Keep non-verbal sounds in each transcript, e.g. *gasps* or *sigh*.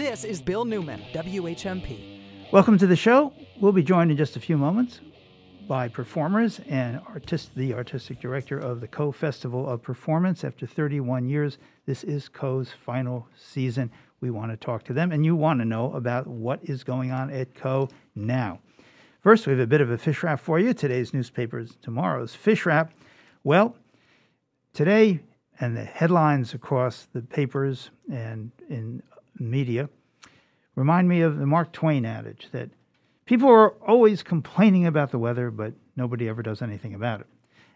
This is Bill Newman, WHMP. Welcome to the show. We'll be joined in just a few moments by performers and artist, the artistic director of the KO Festival of Performance. After 31 years, this is KO's final season. We want to talk to them, and you want to know about what is going on at KO now. First, we have a bit of a fish wrap for you. Today's newspapers, tomorrow's fish wrap. Well, today, and the headlines across the papers and in media remind me of the Mark Twain adage that people are always complaining about the weather, but nobody ever does anything about it.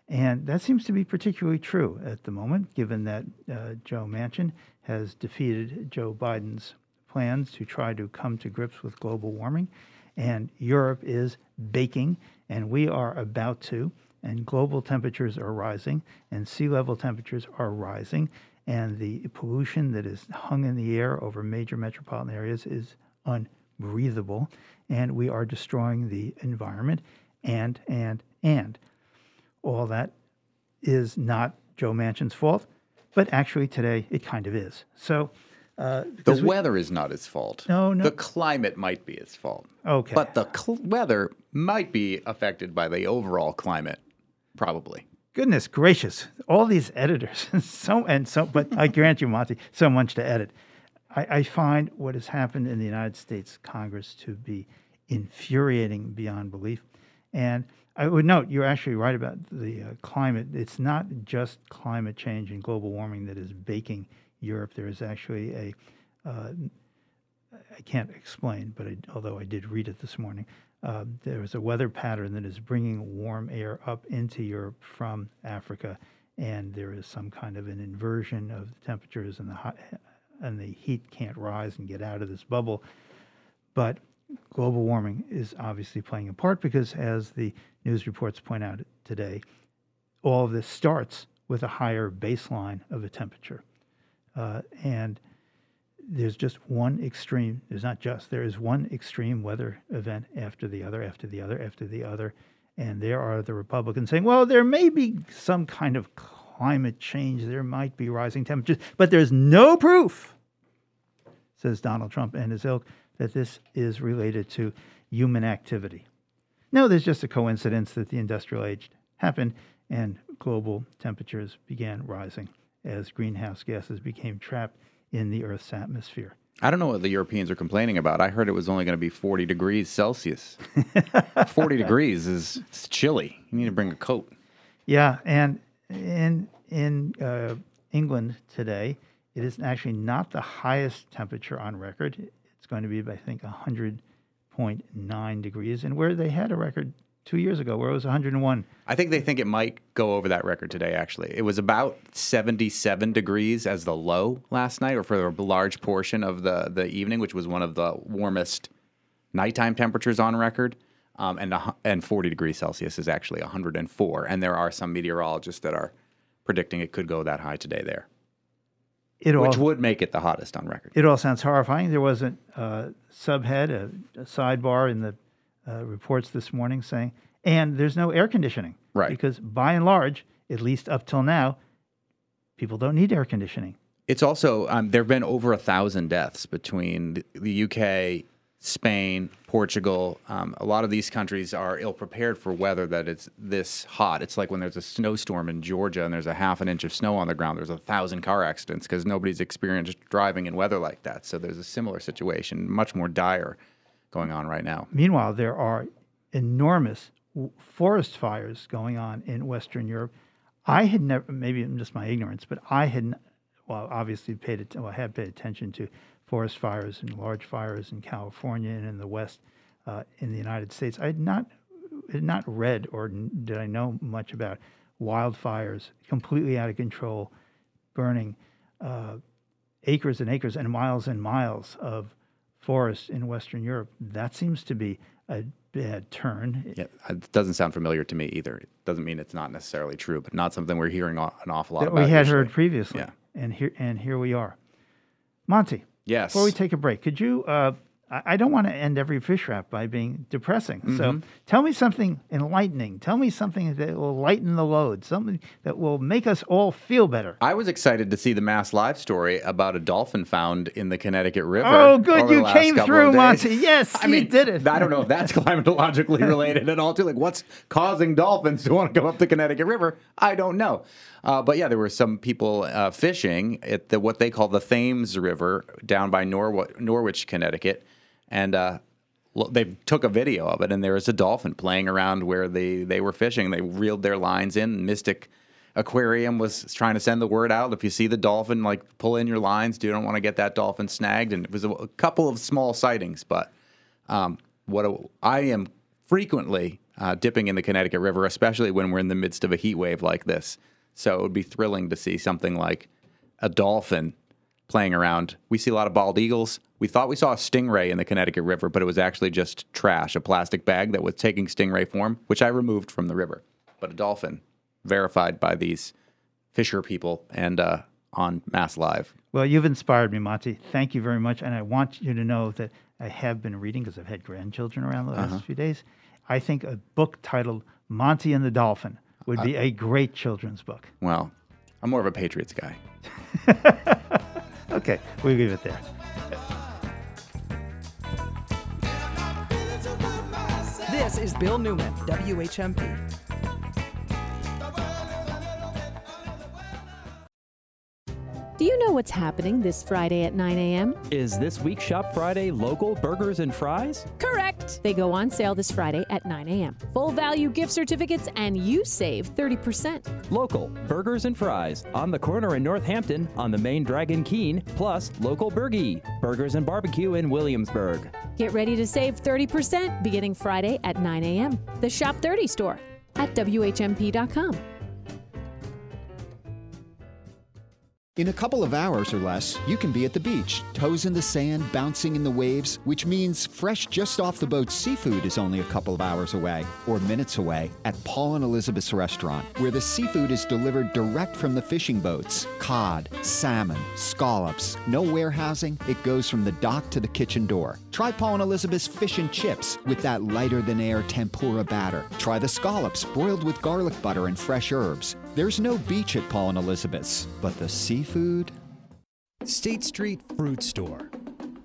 And that seems to be particularly true at the moment, given that uh, Joe Manchin has defeated Joe Biden's plans to try to come to grips with global warming. And Europe is baking, and we are about to. And global temperatures are rising, and sea level temperatures are rising and the pollution that is hung in the air over major metropolitan areas is unbreathable, and we are destroying the environment, and, and, and. All that is not Joe Manchin's fault, but actually today it kind of is. So, uh, the we, weather is not his fault. No, no. The climate might be his fault. Okay. But the cl- weather might be affected by the overall climate, probably goodness gracious, all these editors, *laughs* so and so. But I *laughs* grant you, Monty, so much to edit. I, I, find what has happened in the United States Congress to be infuriating beyond belief. And I would note you're actually right about the uh, climate. It's not just climate change and global warming that is baking Europe. There is actually a uh, I can't explain, but I, although I did read it this morning, uh, there is a weather pattern that is bringing warm air up into Europe from Africa, and there is some kind of an inversion of the temperatures, and the hot, and the heat can't rise and get out of this bubble. But global warming is obviously playing a part because, as the news reports point out today, all of this starts with a higher baseline of a temperature, uh, and there's just one extreme, there's not just, there is one extreme weather event after the other, after the other, after the other. And there are the Republicans saying, well, there may be some kind of climate change, there might be rising temperatures, but there's no proof, says Donald Trump and his ilk, that this is related to human activity. No, there's just a coincidence that the industrial age happened and global temperatures began rising as greenhouse gases became trapped in the Earth's atmosphere. I don't know what the Europeans are complaining about. I heard it was only going to be 40 degrees Celsius. *laughs* 40 degrees is chilly. You need to bring a coat. Yeah, and in in uh, England today, it is actually not the highest temperature on record. It's going to be, I think, 100.9 degrees, and where they had a record two years ago where it was 101. I think they think it might go over that record today, actually. It was about 77 degrees as the low last night, or for a large portion of the, the evening, which was one of the warmest nighttime temperatures on record. Um, and, and 40 degrees Celsius is actually 104. And there are some meteorologists that are predicting it could go that high today there. It which all, would make it the hottest on record. It all sounds horrifying. There wasn't a uh, subhead, a, a sidebar in the uh, reports this morning saying, and there's no air conditioning. Right. Because by and large, at least up till now, people don't need air conditioning. It's also, um, there have been over a thousand deaths between the, UK, Spain, Portugal. Um, a lot of these countries are ill prepared for weather that it's this hot. It's like when there's a snowstorm in Georgia and there's a half an inch of snow on the ground, there's a thousand car accidents because nobody's experienced driving in weather like that. So there's a similar situation, much more dire going on right now. Meanwhile, there are enormous forest fires going on in Western Europe. I had never, maybe just my ignorance, but I had, well, obviously paid, well, I had paid attention to forest fires and large fires in California and in the West, uh, in the United States. I had not, had not read or did I know much about wildfires completely out of control, burning uh, acres and acres and miles and miles of forests in Western Europe. That seems to be a bad turn. Yeah, it doesn't sound familiar to me either. It doesn't mean it's not necessarily true, but not something we're hearing an awful lot that about. We had usually. heard previously. Yeah. And here and here we are. Monty. Yes. Before we take a break, could you uh, I, don't want to end every fish wrap by being depressing. Mm-hmm. So tell me something enlightening. Tell me something that will lighten the load, something that will make us all feel better. I was excited to see the Mass Live story about a dolphin found in the Connecticut River. Oh, good. You came through. Monty. Yes, *laughs* I you mean, did it. I don't know if that's *laughs* climatologically related at all, too. Like, what's causing dolphins to want to come up the Connecticut River? I don't know. Uh, but yeah, there were some people uh, fishing at the what they call the Thames River down by Norw- Norwich, Connecticut, and uh, they took a video of it, and there was a dolphin playing around where they they were fishing. They reeled their lines in. Mystic Aquarium was trying to send the word out. If you see the dolphin, like pull in your lines. Do you don't want to get that dolphin snagged. And it was a, a couple of small sightings, but um, what a, I am frequently uh, dipping in the Connecticut River, especially when we're in the midst of a heat wave like this. So it would be thrilling to see something like a dolphin playing around. We see a lot of bald eagles. We thought we saw a stingray in the Connecticut River, but it was actually just trash, a plastic bag that was taking stingray form, which I removed from the river. But a dolphin, verified by these fisher people and uh, on Mass Live. Well, you've inspired me, Monty. Thank you very much. And I want you to know that I have been reading because I've had grandchildren around the last Uh-huh. few days. I think a book titled Monty and the Dolphin would be a great children's book. Well, I'm more of a Patriots guy. *laughs* Okay, we'll leave it there. This is Bill Newman, WHMP. Do you know what's happening this Friday at 9 a.m.? Is this week Shop Friday local burgers and fries? Correct! They go on sale this Friday at 9 a.m. Full value gift certificates, and you save 30%. Local burgers and fries on the corner in Northampton on the main Dragon Keen, plus local Burgie Burgers and Barbecue in Williamsburg. Get ready to save 30% beginning Friday at 9 a.m. The Shop 30 store at WHMP.com. In a couple of hours or less, you can be at the beach, toes in the sand, bouncing in the waves, which means fresh just off the boat seafood is only a couple of hours away or minutes away at Paul and Elizabeth's restaurant, where the seafood is delivered direct from the fishing boats. Cod, salmon, scallops, no warehousing, it goes from the dock to the kitchen door. Try Paul and Elizabeth's fish and chips with that lighter than air tempura batter. Try the scallops broiled with garlic butter and fresh herbs. There's no beach at Paul and Elizabeth's, but the seafood. State Street Fruit Store.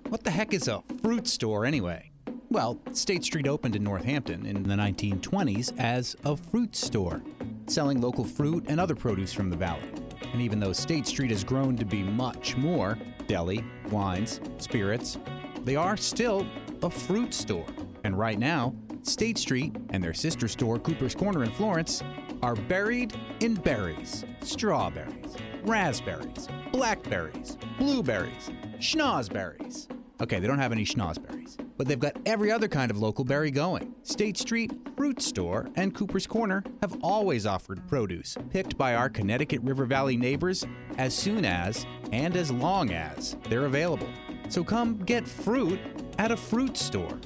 What the heck is a fruit store anyway? Well, State Street opened in Northampton in the 1920s as a fruit store, selling local fruit and other produce from the valley. And even though State Street has grown to be much more deli, wines, spirits they are still a fruit store. And right now, State Street and their sister store, Cooper's Corner in Florence, are buried in berries, strawberries, raspberries, blackberries, blueberries, schnozberries. Okay, they don't have any schnozberries, but they've got every other kind of local berry going. State Street Fruit Store and Cooper's Corner have always offered produce picked by our Connecticut River Valley neighbors as soon as and as long as they're available. So come get fruit at a fruit store.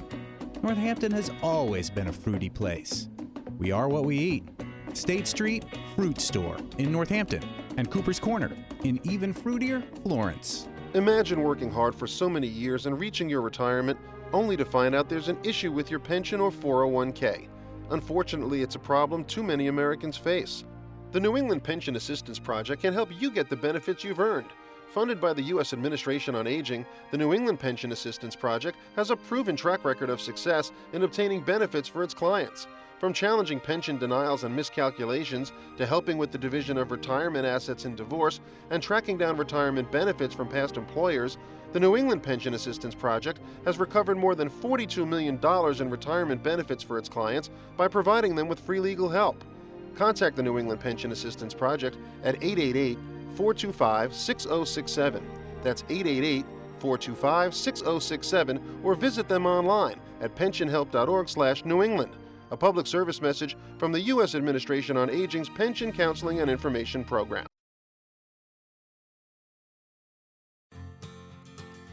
Northampton has always been a fruity place. We are what we eat. State Street Fruit Store in Northampton and Cooper's Corner in even fruitier Florence. Imagine working hard for so many years and reaching your retirement only to find out there's an issue with your pension or 401k. Unfortunately, it's a problem too many Americans face. The New England Pension Assistance Project can help you get the benefits you've earned. Funded by the U.S. Administration on Aging, the New England Pension Assistance Project has a proven track record of success in obtaining benefits for its clients. From challenging pension denials and miscalculations to helping with the division of retirement assets in divorce and tracking down retirement benefits from past employers, the New England Pension Assistance Project has recovered more than $42 million in retirement benefits for its clients by providing them with free legal help. Contact the New England Pension Assistance Project at 888 425 6067. That's 888 425 6067 or visit them online at pensionhelp.org slash New England. A public service message from the U.S. Administration on Aging's Pension Counseling and Information Program.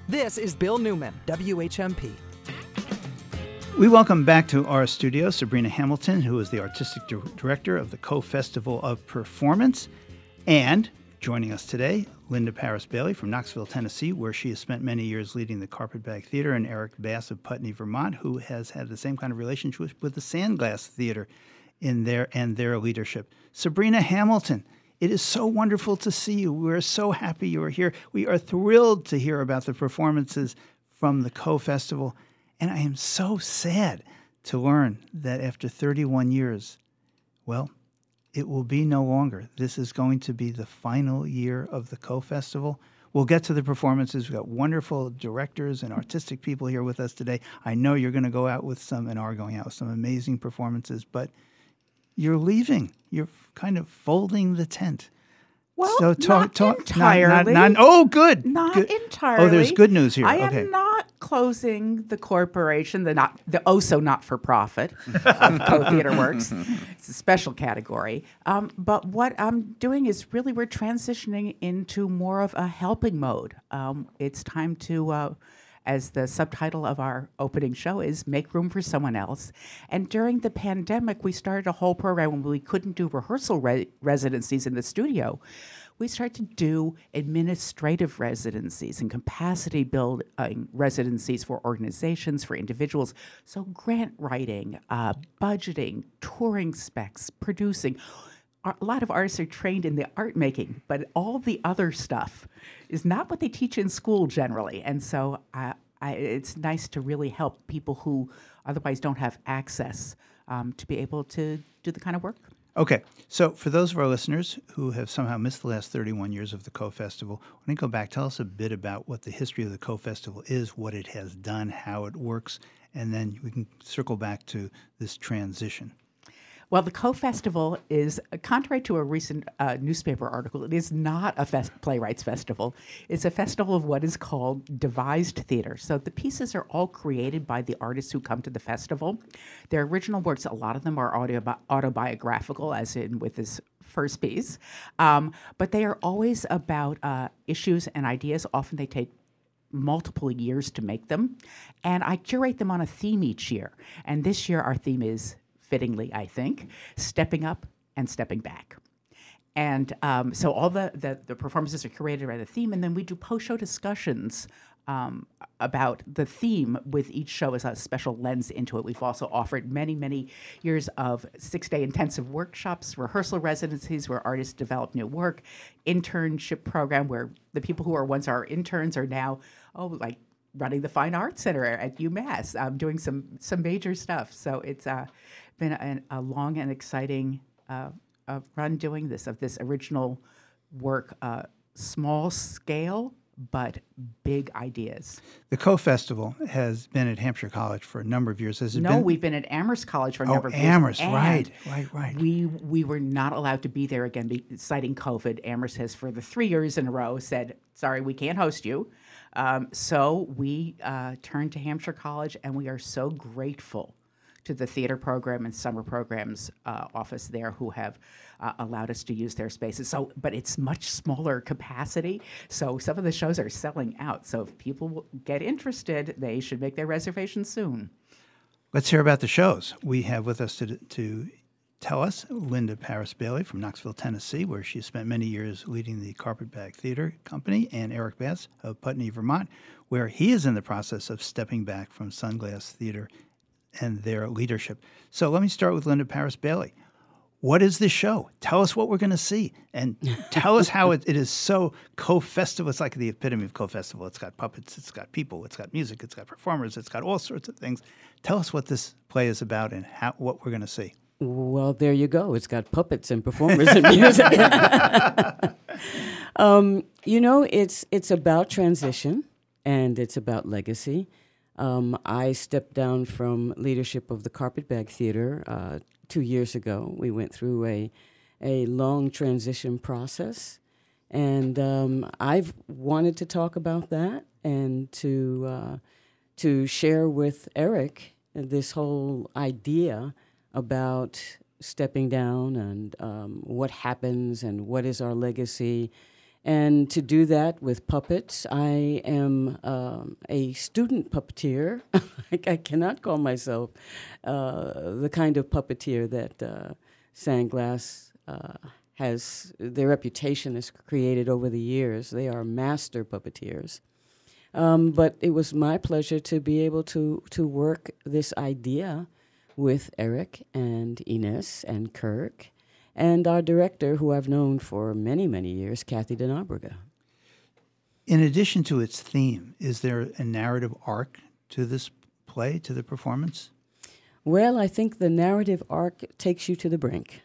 This is Bill Newman, WHMP. We welcome back to our studio Sabrina Hamilton, who is the artistic director of the KO Festival of Performance, and Joining us today, Linda Paris Bailey from Knoxville, Tennessee, where she has spent many years leading the Carpetbag Theater, and Eric Bass of Putney, Vermont, who has had the same kind of relationship with the Sandglass Theater in their and their leadership. Sabrina Hamilton, it is so wonderful to see you. We're so happy you are here. We are thrilled to hear about the performances from the KO Festival, and I am so sad to learn that after 31 years, well, it will be no longer. This is going to be the final year of the KO Festival. We'll get to the performances. We've got wonderful directors and artistic people here with us today. I know you're going to go out with some and are going out with some amazing performances, but you're leaving. You're kind of folding the tent. Well, so talk, not talk, entirely. Not, not, oh, good. Not good. entirely. Oh, there's good news here. I okay. am not closing the corporation, the not the oh so not for profit of KO Theater Works. *laughs* It's a special category. Um, but what I'm doing is really we're transitioning into more of a helping mode. Um, it's time to. Uh, as the subtitle of our opening show is Make Room for Someone Else. And during the pandemic, we started a whole program when we couldn't do rehearsal re- residencies in the studio. We started to do administrative residencies and capacity building residencies for organizations, for individuals. So, grant writing, uh, budgeting, touring specs, producing a lot of artists are trained in the art making, but all the other stuff is not what they teach in school generally. And so I, I, it's nice to really help people who otherwise don't have access um, to be able to do the kind of work. Okay, so for those of our listeners who have somehow missed the last 31 years of the KO Festival, why don't you go back? Tell us a bit about what the history of the KO Festival is, what it has done, how it works, and then we can circle back to this transition. Well, the KO Festival is, contrary to a recent uh, newspaper article, it is not a fest- playwrights festival. It's a festival of what is called devised theater. So the pieces are all created by the artists who come to the festival. Their original works, a lot of them are autobi- autobiographical, as in with this first piece, um, but they are always about uh, issues and ideas. Often they take multiple years to make them. And I curate them on a theme each year. And this year, our theme is fittingly, I think, stepping up and stepping back. And um, so all the, the, the, performances are curated by the theme, and then we do post show discussions um, about the theme with each show as a special lens into it. We've also offered many, many years of six day intensive workshops, rehearsal residencies where artists develop new work, internship program where the people who are once our interns are now, oh, like running the Fine Arts Center at UMass, um, doing some some major stuff. So it's uh, been a, a long and exciting uh, uh, run doing this of this original work, uh, small scale but big ideas. The KO Festival has been at Hampshire College for a number of years. Has it no, been? we've been at Amherst College for a oh, number of Amherst, years. Amherst, right, right, right. We we were not allowed to be there again, be, citing COVID. Amherst has, for the three years in a row, said, "Sorry, we can't host you." Um, so we uh, turned to Hampshire College, and we are so grateful to the theater program and summer programs uh, office there who have uh, allowed us to use their spaces. So, but it's much smaller capacity. So some of the shows are selling out. So if people get interested, they should make their reservations soon. Let's hear about the shows. We have with us to, to tell us Linda Paris Bailey from Knoxville, Tennessee, where she spent many years leading the Carpetbag Theater Company, and Eric Bass of Putney, Vermont, where he is in the process of stepping back from Sunglass Theater and their leadership. So let me start with Linda Paris Bailey. What is this show? Tell us what we're going to see, and *laughs* tell us how it, it is so KO-festival. It's like the epitome of KO-festival. It's got puppets, it's got people, it's got music, it's got performers, it's got all sorts of things. Tell us what this play is about and how, what we're going to see. Well, there you go. It's got puppets and performers and music. *laughs* *laughs* um, you know, it's it's about transition and it's about legacy. Um, I stepped down from leadership of the Carpetbag Theater uh, two years ago. We went through a a long transition process, and um, I've wanted to talk about that and to uh, to share with Eric this whole idea about stepping down and um, what happens and what is our legacy and to do that with puppets, I am um, a student puppeteer. *laughs* I cannot call myself uh, the kind of puppeteer that uh, Sandglass uh, has their reputation is created over the years. They are master puppeteers. Um, but it was my pleasure to be able to to work this idea with Eric and Ines and Kirk and our director, who I've known for many, many years, Kathy DeNobriga. In addition to its theme, is there a narrative arc to this play, to the performance? Well, I think the narrative arc takes you to the brink.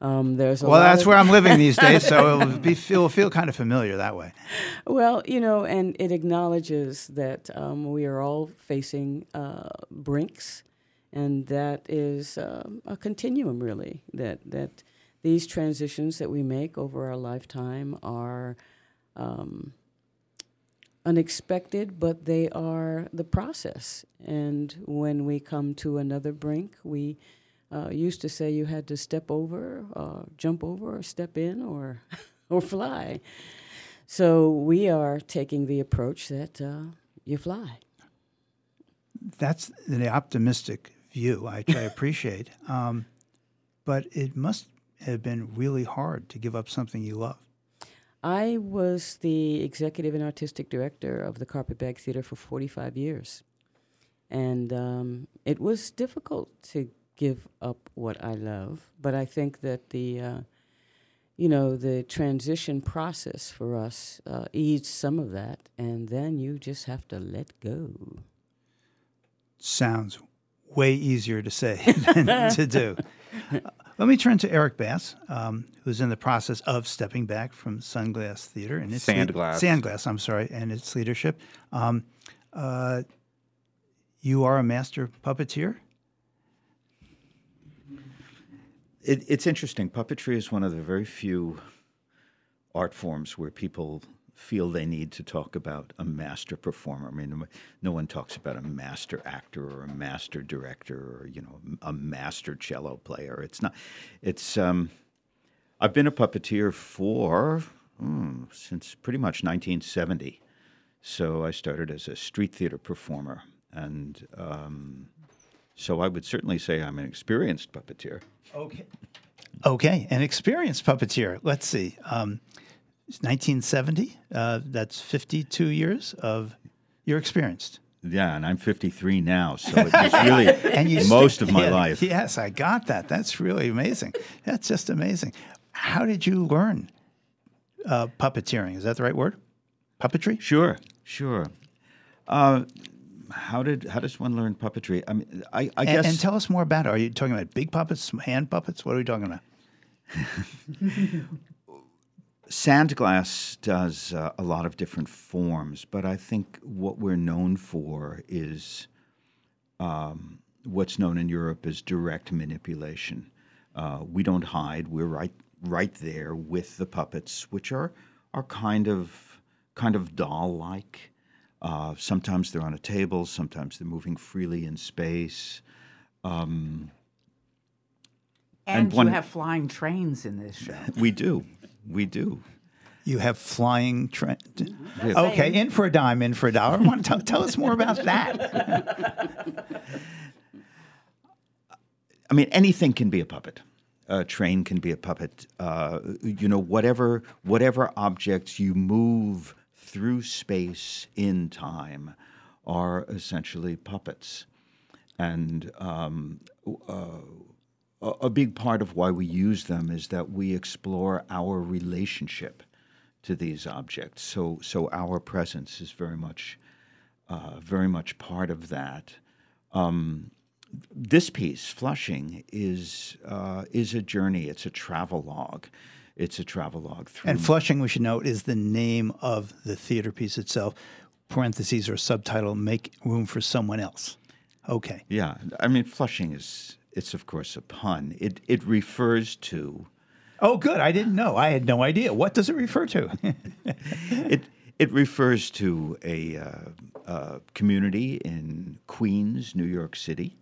Um, there's a well, that's where I'm living these days, so *laughs* it'll be feel kind of familiar that way. Well, you know, and it acknowledges that um, we are all facing uh, brinks, and that is um, a continuum, really. That that these transitions that we make over our lifetime are um, unexpected, but they are the process. And when we come to another brink, we uh, used to say you had to step over, uh, jump over, or step in, or *laughs* or fly. So we are taking the approach that uh, you fly. That's the optimistic view, which I appreciate. Um, but it must have been really hard to give up something you love. I was the executive and artistic director of the Carpetbag Theater for 45 years. And um, it was difficult to give up what I love, but I think that the, uh, you know, the transition process for us uh, eased some of that, and then you just have to let go. Sounds way easier to say *laughs* than to do. *laughs* Let me turn to Eric Bass, um, who's in the process of stepping back from Sunglass Theater and its Sandglass. Sandglass, I'm sorry, and its leadership. Um, uh, you are a master puppeteer. It, it's interesting. Puppetry is one of the very few art forms where people feel they need to talk about a master performer. I mean, no one talks about a master actor or a master director or you know a master cello player. It's not. It's. Um, I've been a puppeteer for hmm, since pretty much 1970. So I started as a street theater performer, and um, so I would certainly say I'm an experienced puppeteer. Okay. Okay, an experienced puppeteer. Let's see. Um, 1970. Uh, that's 52 years of you're experienced. Yeah, and I'm 53 now, so *laughs* it was really and you most stick- of my yeah, life. Yes, I got that. That's really amazing. That's just amazing. How did you learn uh, puppeteering? Is that the right word? Puppetry? Sure, sure. Uh, how did how does one learn puppetry? I mean, I, I and, guess and tell us more about it. Are you talking about big puppets, hand puppets? What are we talking about? *laughs* Sandglass does uh, a lot of different forms, but I think what we're known for is um, what's known in Europe as direct manipulation. Uh, we don't hide; we're right right there with the puppets, which are are kind of kind of doll-like. Uh, sometimes they're on a table, sometimes they're moving freely in space. Um, And, one- you have flying trains in this show. *laughs* we do, we do. You have flying train. have- Okay, in for a dime, in for a dollar. Want to tell, tell us more about that? *laughs* I mean, anything can be a puppet. A train can be a puppet. Uh, you know, whatever whatever objects you move through space in time are essentially puppets. And um, uh, a a big part of why we use them is that we explore our relationship to these objects. So, so our presence is very much, uh, very much part of that. Um, this piece, Flushing, is uh, is a journey. It's a travelogue. It's a travelogue through. And Flushing, we should note, is the name of the theater piece itself. Parentheses or subtitle, make room for someone else. Okay. Yeah, I mean, Flushing is it's of course a pun. It it refers to Oh, good. I didn't know. I had no idea. What does it refer to? *laughs* it it refers to a, uh, uh community in Queens, New York City,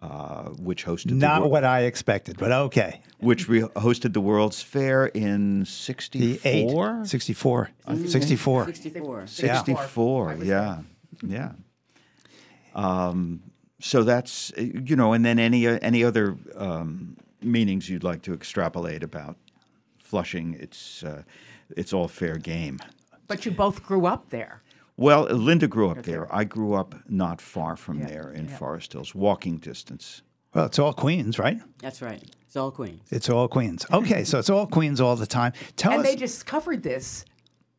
uh, which hosted the Not wor- what I expected, but okay. which re- hosted the World's Fair in The eight. 64? 64. 64. 64. 64, yeah. Yeah. Um, so that's, uh, you know, and then any, uh, any other um, meanings you'd like to extrapolate about Flushing. It's uh, it's all fair game. But you both grew up there. Well, Linda grew up there. I grew up not far from Yeah, there in yeah. Forest Hills, walking distance. Well, it's all Queens, right? That's right. It's all Queens. It's all Queens. Okay, so it's all Queens all the time. Tell and us. And they discovered this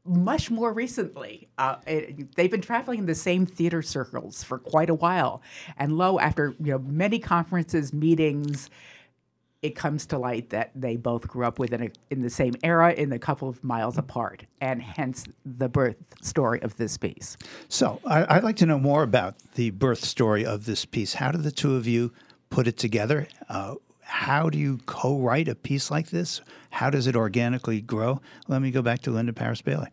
much more recently. Uh, it, they've been traveling in the same theater circles for quite a while, and lo, after you know many conferences, meetings, it comes to light that they both grew up within a, in the same era, in a couple of miles apart, and hence the birth story of this piece. So I, I'd like to know more about the birth story of this piece. How did the two of you put it together? Uh, how do you co-write a piece like this? How does it organically grow? Let me go back to Linda Paris Bailey.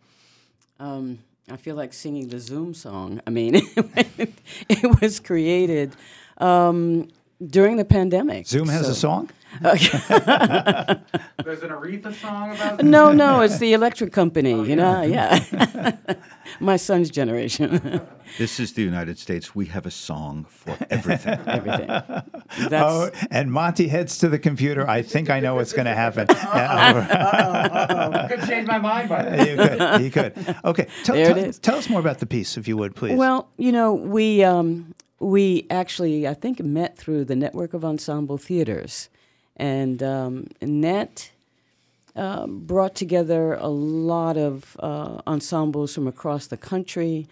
Um, I feel like singing the Zoom song. I mean, *laughs* it was created um, during the pandemic. Zoom has so- a song. *laughs* There's an Aretha song about that? No, no, it's the electric company. you know, yeah. *laughs* My son's generation. This is the United States. We have a song for everything. *laughs* Everything. oh, and Monty heads to the computer. I think I know what's going to happen. Could change my mind by you could. You could. Okay. Tell, There it tell- is. tell us more about the piece, if you would, please. Well, you know, we um, we actually I think met through the network of ensemble theaters, and um, Net um, brought together a lot of uh, ensembles from across the country,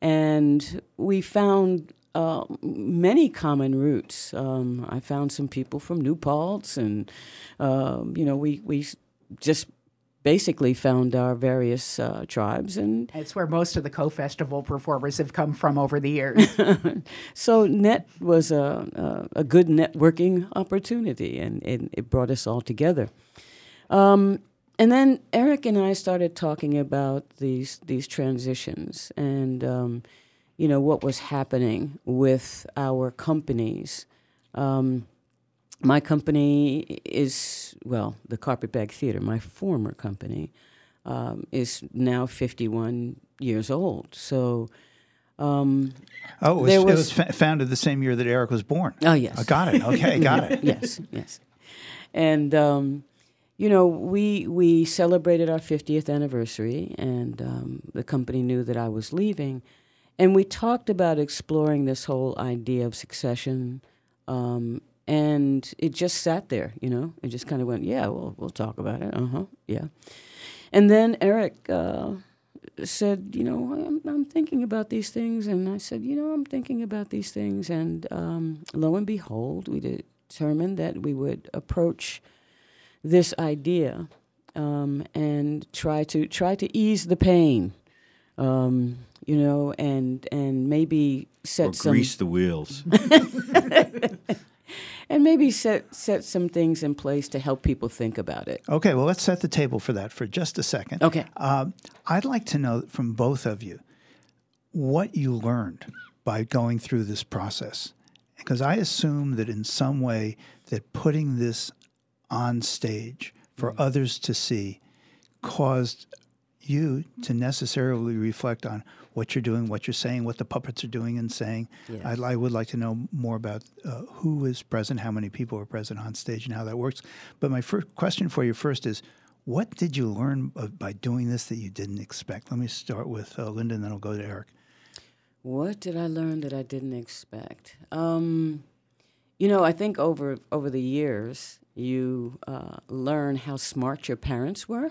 and we found. Uh, many common roots. Um, I found some people from New Paltz, and um, you know, we we just basically found our various uh, tribes, and It's where most of the KO-festival performers have come from over the years. *laughs* so net was a, a, a good networking opportunity, and it, it brought us all together. Um, and then Eric and I started talking about these these transitions and um, you know what was happening with our companies. Um, my company is well, the Carpetbag Theater, my former company, um, is now 51 years old. So. Um, oh, it was, there it was- was fa- founded the same year that Eric was born. Oh yes, I got it. Okay, *laughs* got it. yes, yes. And um, you know, we we celebrated our 50th anniversary, and um, the company knew that I was leaving, and we talked about exploring this whole idea of succession. And it just sat there, you know. It just kind of went, yeah, well, we'll talk about it. Uh huh, yeah. And then Eric uh, said, you know, I'm, I'm thinking about these things. And I said, you know, I'm thinking about these things. And um, lo and behold, we determined that we would approach this idea um, and try to try to ease the pain, um, you know, and and maybe set or some grease the wheels. *laughs* *laughs* and maybe set set some things in place to help people think about it. Okay, well, let's set the table for that for just a second. Okay. Um, I'd like to know from both of you what you learned by going through this process. Because I assume that in some way that putting this on stage for others to see caused you to necessarily reflect on what you're doing, what you're saying, what the puppets are doing and saying. Yes. I'd, I would like to know more about uh, who is present, how many people are present on stage, and how that works. But my first question for you first is, what did you learn by doing this that you didn't expect? Let me start with uh, Linda, and then I'll go to Eric. What did I learn that I didn't expect? Um, you know, I think over over the years, you uh, learn how smart your parents were.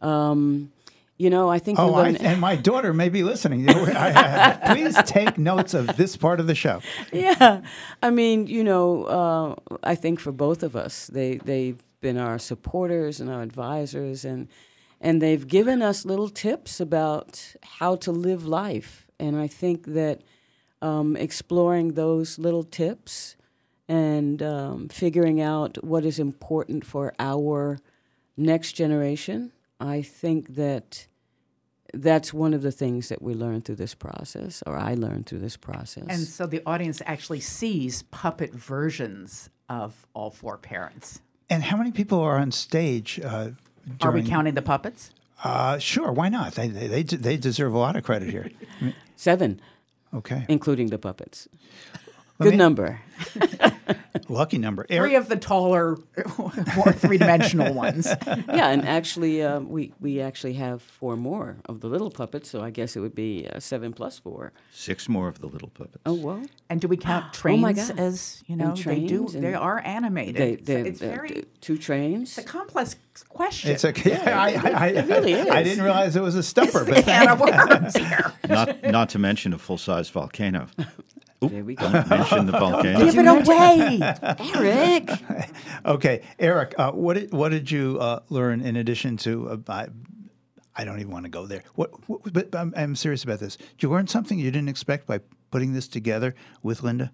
Um, you know, I think Oh, I, and my daughter may be listening. *laughs* I- I- please take notes of this part of the show. yeah, I mean, you know, uh, I think for both of us, they they've been our supporters and our advisors, and and they've given us little tips about how to live life. And I think that um, exploring those little tips and um, figuring out what is important for our next generation, I think that that's one of the things that we learn through this process, or I learned through this process. and so the audience actually sees puppet versions of all four parents. And how many people are on stage? Uh, Are we counting the puppets? Uh, sure, why not? They, they, they, they deserve a lot of credit here. Seven, Okay. including the puppets. Let Good me- number. *laughs* *laughs* Lucky number. Three of the taller, more three-dimensional *laughs* ones. yeah, and actually, uh, we we actually have four more of the little puppets, so I guess it would be uh, seven plus four. Six more of the little puppets. Oh well, And do we count *gasps* Oh trains my God. as you know? They do. They are animated. they, It's- they, it's uh, very two trains. it's a complex question. it's okay. *laughs* I, I, I, it really is. I didn't realize it was a stumper, but can of. Not not to mention a full size volcano. Oop, There we go. Don't mention the *laughs* volcano. Give it away. *laughs* Eric. *laughs* Okay, Eric, uh, what did what did you uh, learn in addition to? Uh, I, I don't even want to go there. What, what, but I'm, I'm serious about this. Did you learn something you didn't expect by putting this together with Linda?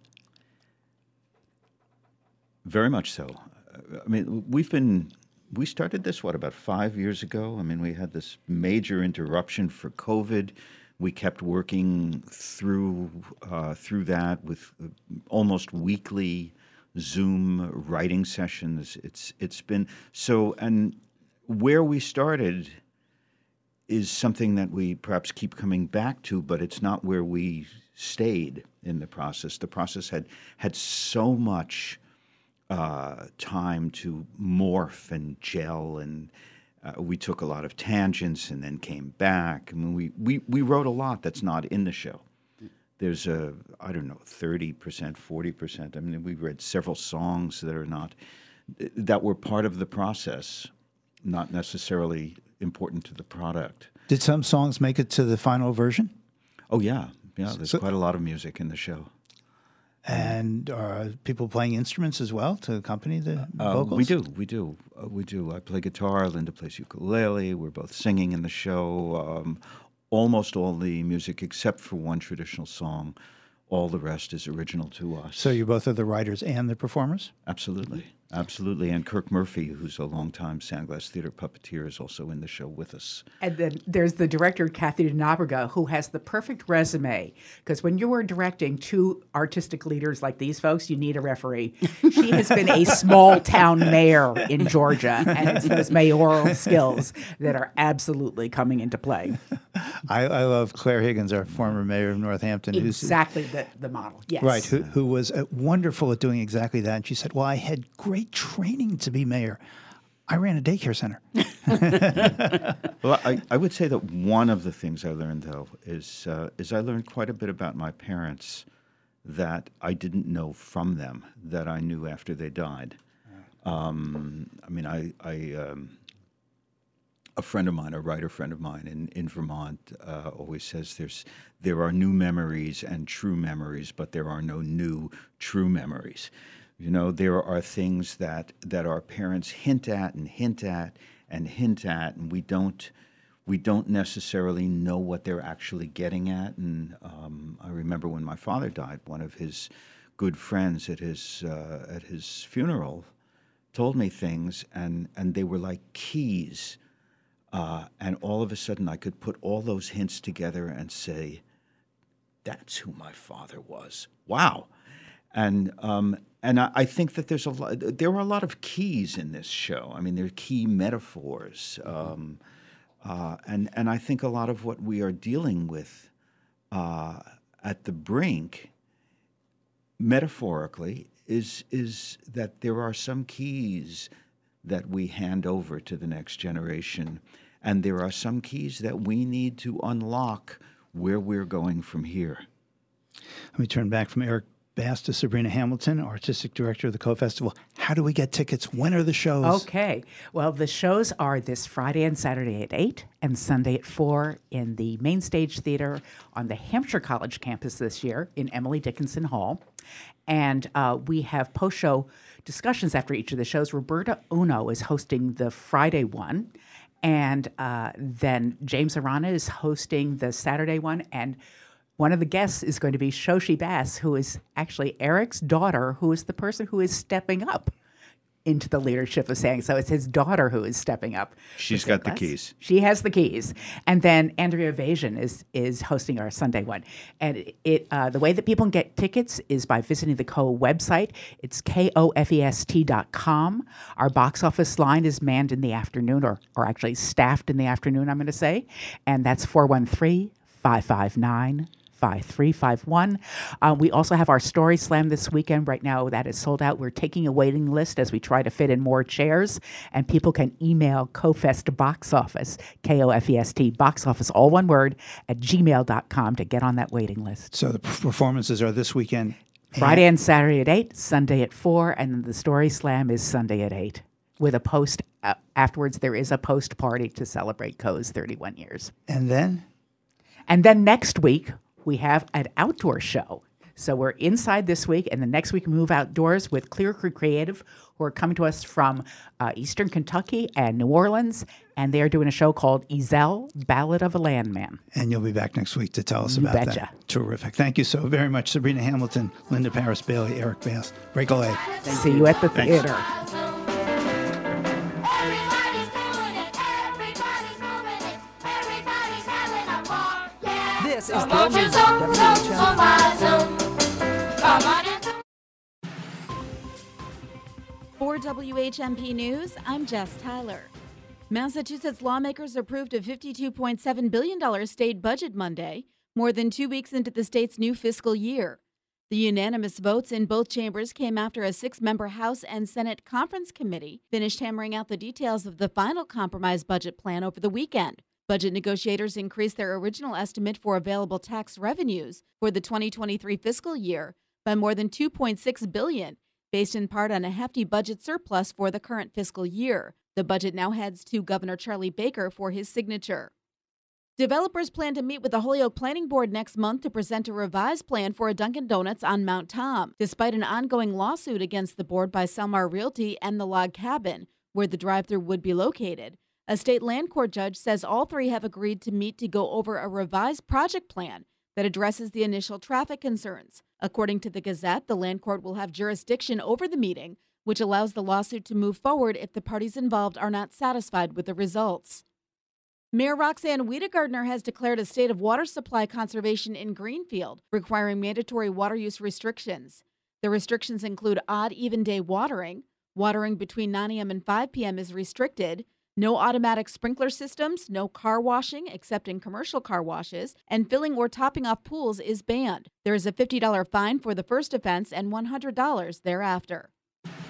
Very much so. Uh, I mean, we've been we started this what about five years ago. I mean, we had this major interruption for COVID. We kept working through uh, through that with uh, almost weekly Zoom writing sessions. It's it's been so, and where we started is something that we perhaps keep coming back to, but it's not where we stayed in the process. The process had had so much uh, time to morph and gel, and uh, we took a lot of tangents and then came back. I mean, we, we, we wrote a lot that's not in the show. There's a, I don't know, 30%, 40%. I mean, we read several songs that are not, that were part of the process, not necessarily important to the product. Did some songs make it to the final version? Oh, yeah. Yeah, there's So- quite a lot of music in the show. And are people playing instruments as well to accompany the Uh, vocals? we do, we do, uh, we do. I play guitar. Linda plays ukulele. We're both singing in the show. Um, almost all the music, except for one traditional song, all the rest is original to us. So you both are the writers and the performers? Absolutely, absolutely. And Kirk Murphy, who's a longtime Sandglass Theater puppeteer, is also in the show with us. And then there's the director, Kathy Naberga, who has the perfect resume. Because when you are directing two artistic leaders like these folks, you need a referee. She has been a small town mayor in Georgia, and it's those mayoral skills that are absolutely coming into play. I, I love Claire Higgins, our former mayor of Northampton, who's Exactly the, the model. Yes. right, who, who was uh, wonderful at doing exactly that. And she said, "Well, I had great training to be mayor. I ran a daycare center." *laughs* Well, I, I would say that one of the things I learned, though, is uh, is I learned quite a bit about my parents that I didn't know from them that I knew after they died. Um, I mean, I, I um, a friend of mine, a writer friend of mine in, in Vermont, uh, always says there's there are new memories and true memories, but there are no new true memories. You know, there are things that that our parents hint at and hint at and hint at, and we don't we don't necessarily know what they're actually getting at. And um, I remember when my father died, one of his good friends at his uh, at his funeral told me things, and and they were like keys. Uh, and all of a sudden, I could put all those hints together and say, "That's who my father was." Wow, and um, and I, I think that there's a lot. There are a lot of keys in this show. I mean, there are key metaphors, um, uh, and and I think a lot of what we are dealing with uh, at the brink, metaphorically, is is that there are some keys that we hand over to the next generation, and there are some keys that we need to unlock where we're going from here. Let me turn back from Eric Bass to Sabrina Hamilton, artistic director of the KO Festival. How do we get tickets? When are the shows? Okay. Well, the shows are this Friday and Saturday at 8 and Sunday at 4 in the Main Stage Theater on the Hampshire College campus this year in Emily Dickinson Hall. And uh, we have post show discussions after each of the shows. Roberta Uno is hosting the Friday one. And uh, then James Arana is hosting the Saturday one. And one of the guests is going to be Shoshi Bass, who is actually Eric's daughter, who is the person who is stepping up into the leadership of Sandglass. It's his daughter who is stepping up. She's got the keys. she has the keys. And then andrea Vasion is is hosting our sunday one. And it, it uh, the way that people can get tickets is by visiting the KO website. It's k-o-f-e-s-t dot com. Our box office line is manned in the afternoon or, or actually staffed in the afternoon i'm going to say. And that's 413 559 5351. Uh, we also have our Story Slam this weekend. Right now, that is sold out. We're taking a waiting list as we try to fit in more chairs, and people can email KOFest Box Office, K O F E S T, box office, all one word, at gmail.com to get on that waiting list. So the performances are this weekend. Friday and Saturday at 8, Sunday at 4, and the Story Slam is Sunday at 8 with a post uh, afterwards. There is a post party to celebrate KO's 31 years. And then? And then next week, we have an outdoor show. So we're inside this week, and the next week we move outdoors with Clear Creek Creative, who are coming to us from uh, Eastern Kentucky and New Orleans, and they are doing a show called Ezel Ballad of a Landman. And you'll be back next week to tell us You about betcha. that. Terrific. Thank you so very much, Sabrina Hamilton, Linda Paris Bailey, Eric Bass. Break a leg. See you at the Thanks. theater. Is WHMP. For WHMP News, I'm Jess Tyler. Massachusetts lawmakers approved a $52.7 billion state budget Monday, more than two weeks into the state's new fiscal year. The unanimous votes in both chambers came after a six member House and Senate Conference Committee finished hammering out the details of the final compromise budget plan over the weekend. Budget negotiators increased their original estimate for available tax revenues for the 2023 fiscal year by more than 2.6 billion, based in part on a hefty budget surplus for the current fiscal year. The budget now heads to Governor Charlie Baker for his signature. Developers plan to meet with the Holyoke Planning Board next month to present a revised plan for a Dunkin' Donuts on Mount Tom, despite an ongoing lawsuit against the board by Selmar Realty and the Log Cabin, where the drive-through would be located. A state land court judge says all three have agreed to meet to go over a revised project plan that addresses the initial traffic concerns. According to the Gazette, the land court will have jurisdiction over the meeting, which allows the lawsuit to move forward if the parties involved are not satisfied with the results. Mayor Roxann Wedegartner has declared a state of water supply conservation in Greenfield, requiring mandatory water use restrictions. The restrictions include odd even day watering, watering between 9 a.m. and 5 p.m. is restricted, no automatic sprinkler systems, no car washing except in commercial car washes, and filling or topping off pools is banned. There is a $50 fine for the first offense and $100 thereafter.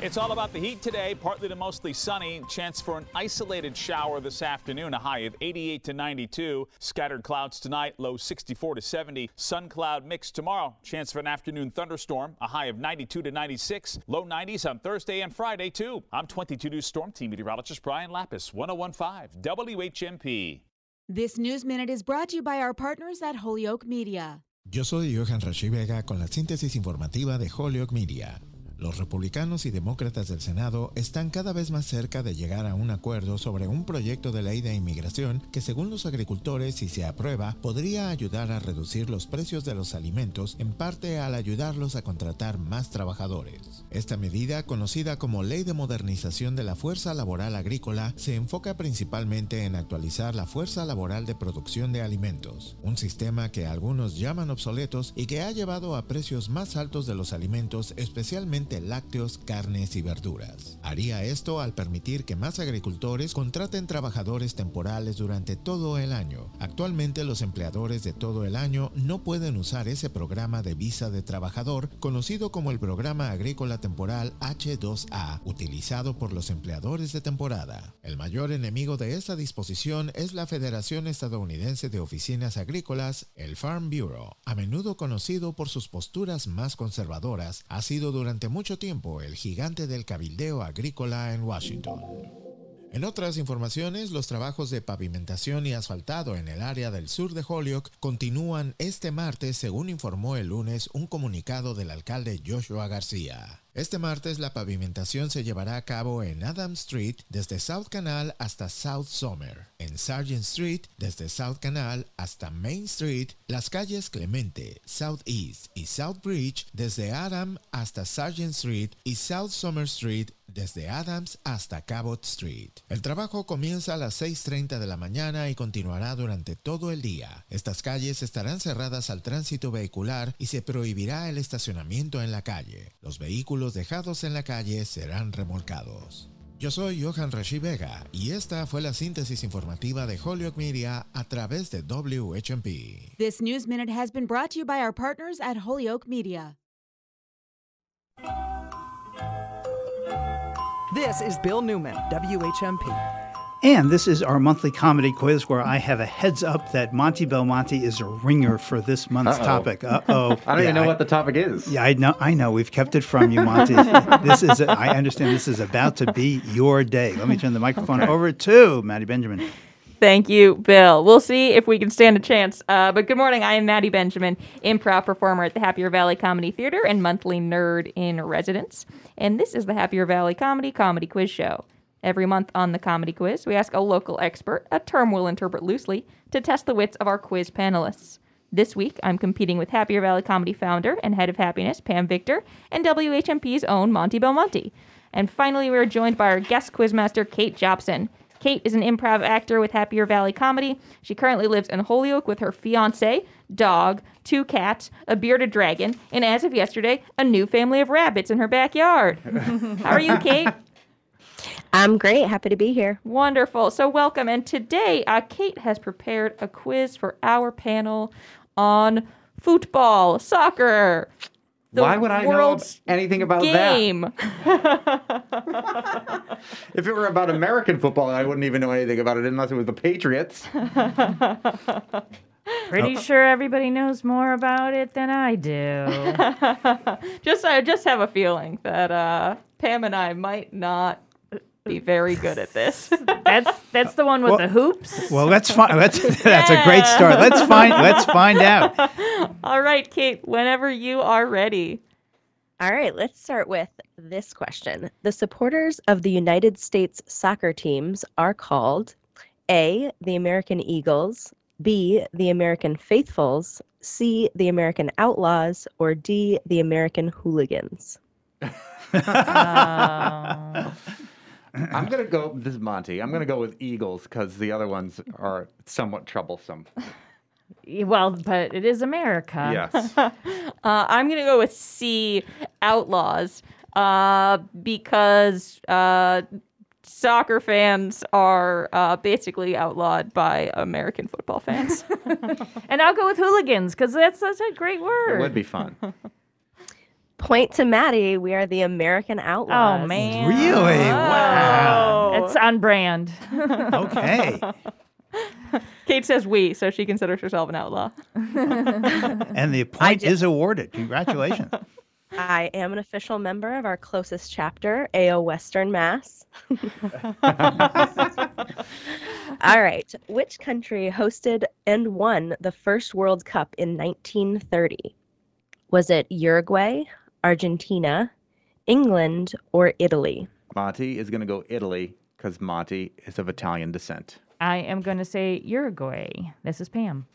It's all about the heat today, partly to mostly sunny. Chance for an isolated shower this afternoon, a high of 88 to 92. Scattered clouds tonight, low 64 to 70. Sun cloud mix tomorrow. Chance for an afternoon thunderstorm, a high of 92 to 96. Low 90s on Thursday and Friday, too. I'm 22 News Storm Team meteorologist Brian Lapis, 1015 WHMP. This News Minute is brought to you by our partners at Holyoke Media. Yo soy Johan Rashi Vega con la síntesis informativa de Holyoke Media. Los republicanos y demócratas del Senado están cada vez más cerca de llegar a un acuerdo sobre un proyecto de ley de inmigración que según los agricultores, si se aprueba, podría ayudar a reducir los precios de los alimentos, en parte al ayudarlos a contratar más trabajadores. Esta medida, conocida como Ley de Modernización de la Fuerza Laboral Agrícola, se enfoca principalmente en actualizar la fuerza laboral de producción de alimentos, un sistema que algunos llaman obsoletos y que ha llevado a precios más altos de los alimentos, especialmente lácteos, carnes y verduras. Haría esto al permitir que más agricultores contraten trabajadores temporales durante todo el año. Actualmente los empleadores de todo el año no pueden usar ese programa de visa de trabajador conocido como el Programa Agrícola Temporal H2A, utilizado por los empleadores de temporada. El mayor enemigo de esta disposición es la Federación Estadounidense de Oficinas Agrícolas, el Farm Bureau. A menudo conocido por sus posturas más conservadoras, ha sido durante mucho tiempo el gigante del cabildeo agrícola en Washington. En otras informaciones, los trabajos de pavimentación y asfaltado en el área del sur de Holyoke continúan este martes, según informó el lunes un comunicado del alcalde Joshua García. Este martes la pavimentación se llevará a cabo en Adams Street desde South Canal hasta South Summer, en Sargent Street desde South Canal hasta Main Street, las calles Clemente, South East y South Bridge desde Adam hasta Sargent Street y South Summer Street desde Adams hasta Cabot Street. El trabajo comienza a las 6.30 de la mañana y continuará durante todo el día. Estas calles estarán cerradas al tránsito vehicular y se prohibirá el estacionamiento en la calle. Los vehículos dejados en la calle serán remolcados. Yo soy Johan Rashi Vega y esta fue la síntesis informativa de Holyoke Media a través de WHMP. This News Minute has been brought to you by our partners at Holyoke Media. This is Bill Newman, WHMP. And this is our monthly comedy quiz where I have a heads up that Monty Belmonte is a ringer for this month's Uh-oh. topic. Uh oh. *laughs* I don't even know what the topic is. Yeah, I know. I know. We've kept it from you, *laughs* Monty. this is. I understand. This is about to be your day. Let me turn the microphone Okay. over to Maddie Benjamin. Thank you, Bill. We'll see if we can stand a chance. Uh, but good morning. I am Maddie Benjamin, improv performer at the Happier Valley Comedy Theater and monthly nerd in residence. And this is the Happier Valley Comedy Comedy Quiz Show. Every month on the Comedy Quiz, we ask a local expert, a term we'll interpret loosely, to test the wits of our quiz panelists. This week, I'm competing with Happier Valley Comedy founder and head of happiness, Pam Victor, and WHMP's own Monty Belmonte. And finally, we are joined by our guest quizmaster, Kate Jobson. Kate is an improv actor with Happier Valley Comedy. She currently lives in Holyoke with her fiance, dog, two cats, a bearded dragon, and as of yesterday, a new family of rabbits in her backyard. *laughs* How are you, Kate? I'm great. Happy to be here. Wonderful. So, welcome. And today, uh, Kate has prepared a quiz for our panel on football, soccer. the Why would I know anything about game. that? *laughs* *laughs* If it were about American football, I wouldn't even know anything about it unless it was the Patriots. *laughs* Pretty sure everybody knows more about it than I do. just I just have a feeling that uh, Pam and I might not be very good at this. *laughs* that's that's the one with Well- the hoops. Well, let's find. Let's. *laughs* That's a great start. Let's find. Let's find out. *laughs* All right, Kate, whenever you are ready. All right, let's start with this question. The supporters of the United States soccer teams are called A, the American Eagles, B, the American Faithfuls, C, the American Outlaws, or D, the American Hooligans. Oh. I'm gonna go. This is Monty. I'm gonna go with Eagles because the other ones are somewhat troublesome. Well, but it is America. Yes. *laughs* uh, I'm gonna go with C, Outlaws, uh, because uh, soccer fans are uh, basically outlawed by American football fans. *laughs* and I'll go with hooligans because that's that's a great word. It would be fun. *laughs* Point to Maddie. We are the American oh, Outlaws. Oh man. Really? Wow. It's on brand. *laughs* Okay. Kate says we, so she considers herself an outlaw. *laughs* And the point is awarded. Congratulations. I am an official member of our closest chapter, AO Western Mass. *laughs* All right. Which country hosted and won the first World Cup in 1930? Was it Uruguay, Argentina, England, or Italy? Monty is gonna go Italy because Monty is of Italian descent. I am going to say Uruguay. This is Pam.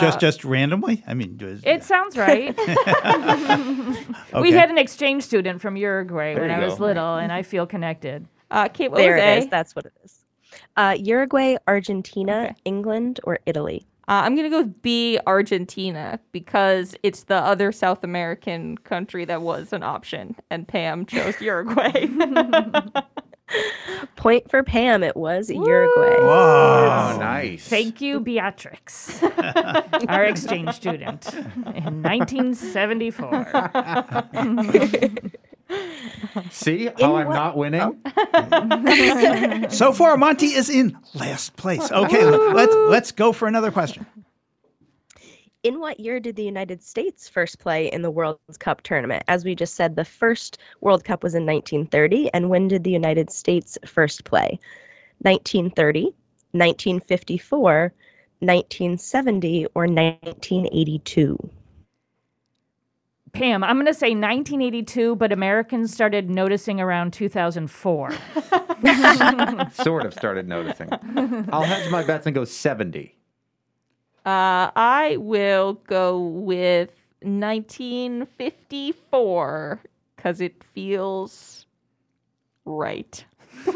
just Uh, just randomly. I mean, just, It sounds right. *laughs* *laughs* We Okay. had an exchange student from Uruguay There when you I was go. little, and I feel connected. Uh, Kate, what there was it A? is. That's what it is. Uh, Uruguay, Argentina, England, or Italy? Uh, I'm gonna go with B, Argentina, because it's the other South American country that was an option, and Pam chose Uruguay. *laughs* Point for Pam. It was Uruguay. Oh, nice. Thank you, Beatrix, *laughs* our exchange student in 1974. *laughs* See *laughs* how I'm not winning? Oh. *laughs* so far, Monty is in last place. Okay, let's let's go for another question. In what year did the United States first play in the World Cup tournament? As we just said, the first World Cup was in 1930. And when did the United States first play? 1930, 1954, 1970, or 1982? Pam, I'm going to say 1982, but Americans started noticing around 2004. *laughs* sort of started noticing. *laughs* I'll hedge my bets and go 70. uh, I will go with 1954 because it feels right. *laughs*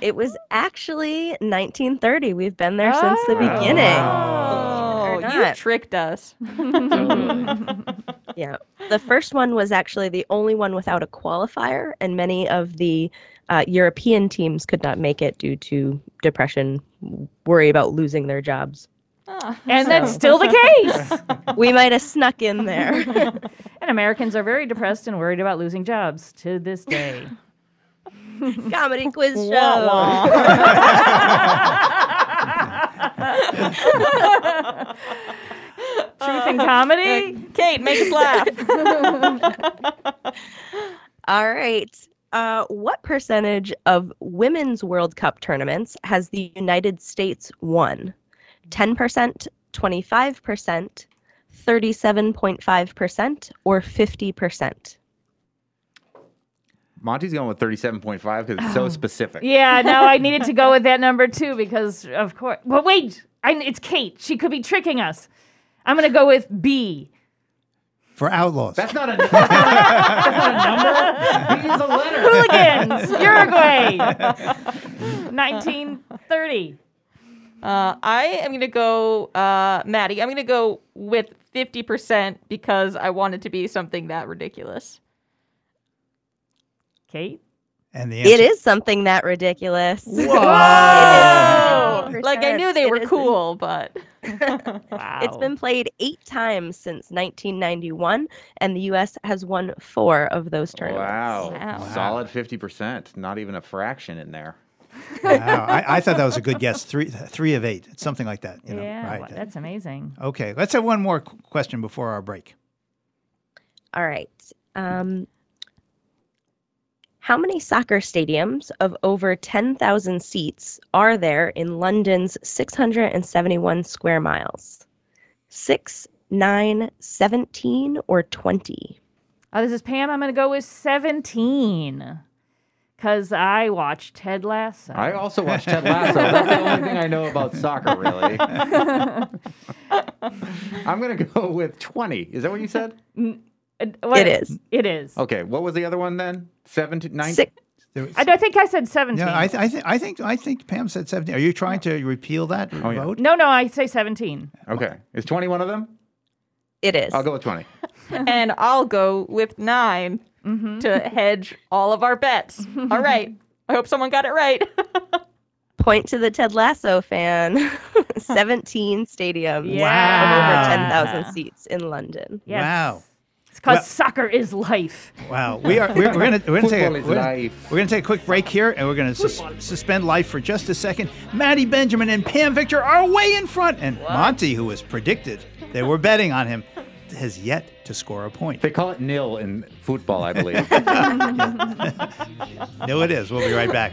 It was actually 1930. We've been there since the beginning. Oh, Believe it or you tricked us. *laughs* *laughs* yeah. The first one was actually the only one without a qualifier, and many of the uh, European teams could not make it due to depression, worry about losing their jobs. And that's still the case. *laughs* we might have snuck in there. and Americans are very depressed and worried about losing jobs to this day. Comedy quiz show. Wah, *laughs* Truth and comedy? Kate, make us laugh. *laughs* All right. Uh, what percentage of women's World Cup tournaments has the United States won? 10%, 25%, 37.5%, or 50%? Monty's going with 37.5 because it's so specific. Yeah, no, I needed to go with that *laughs* number too because, of course. But wait, I, it's Kate. She could be tricking us. I'm going to go with B. For outlaws. That's not a, that's not a, that's not a number. *laughs* He's a letter. Hooligans, Uruguay, *laughs* 1930. Uh, I am going to go, uh, Maddie, I'm going to go with 50% because I want it to be something that ridiculous. Kate? And the It is something that ridiculous. Whoa! It is like I knew they 50%. were It is- cool, but *laughs* It's been played eight times since 1991, and the U.S. has won four of those tournaments. Wow. wow. Solid 50%. Not even a fraction in there. Wow. I, I thought that was a good guess. Three, three of eight, something like that. You know, yeah, right? that's amazing. Okay, let's have one more question before our break. All right. Um, how many soccer stadiums of over 10,000 seats are there in London's 671 square miles? Six, nine, 17, or 20? Oh, uh, this is Pam. I'm going to go with 17 because I watched Ted Lasso. I also watched Ted *laughs* Lasso. That's the only thing I know about soccer, really. *laughs* I'm going to go with 20. Is that what you said? What- It is. It is. Okay. What was the other one then? 17, 19? Six. I, I think I said 17. Yeah, I, th- I, th- I think I think Pam said seventeen. Are you trying to repeal that vote? no, no, I say 17. Okay. Is 20 one of them? It is. I'll go with 20. *laughs* and I'll go with 9 Mm-hmm. to hedge all of our bets. *laughs* All right. I hope someone got it right. *laughs* Point to the Ted Lasso fan. 17 stadiums Yeah. of over 10,000 seats in London. Yes. Wow. It's because Well- soccer is life. Wow, we are we're, we're gonna we're gonna take a, is we're, gonna- life. we're gonna take a quick break here, and we're gonna sus- suspend life for just a second. Maddie Benjamin and Pam Victor are way in front, and Monty, who was predicted they were betting on him, has yet to score a point. They call it nil in football, I believe. *laughs* No, it is. We'll be right back.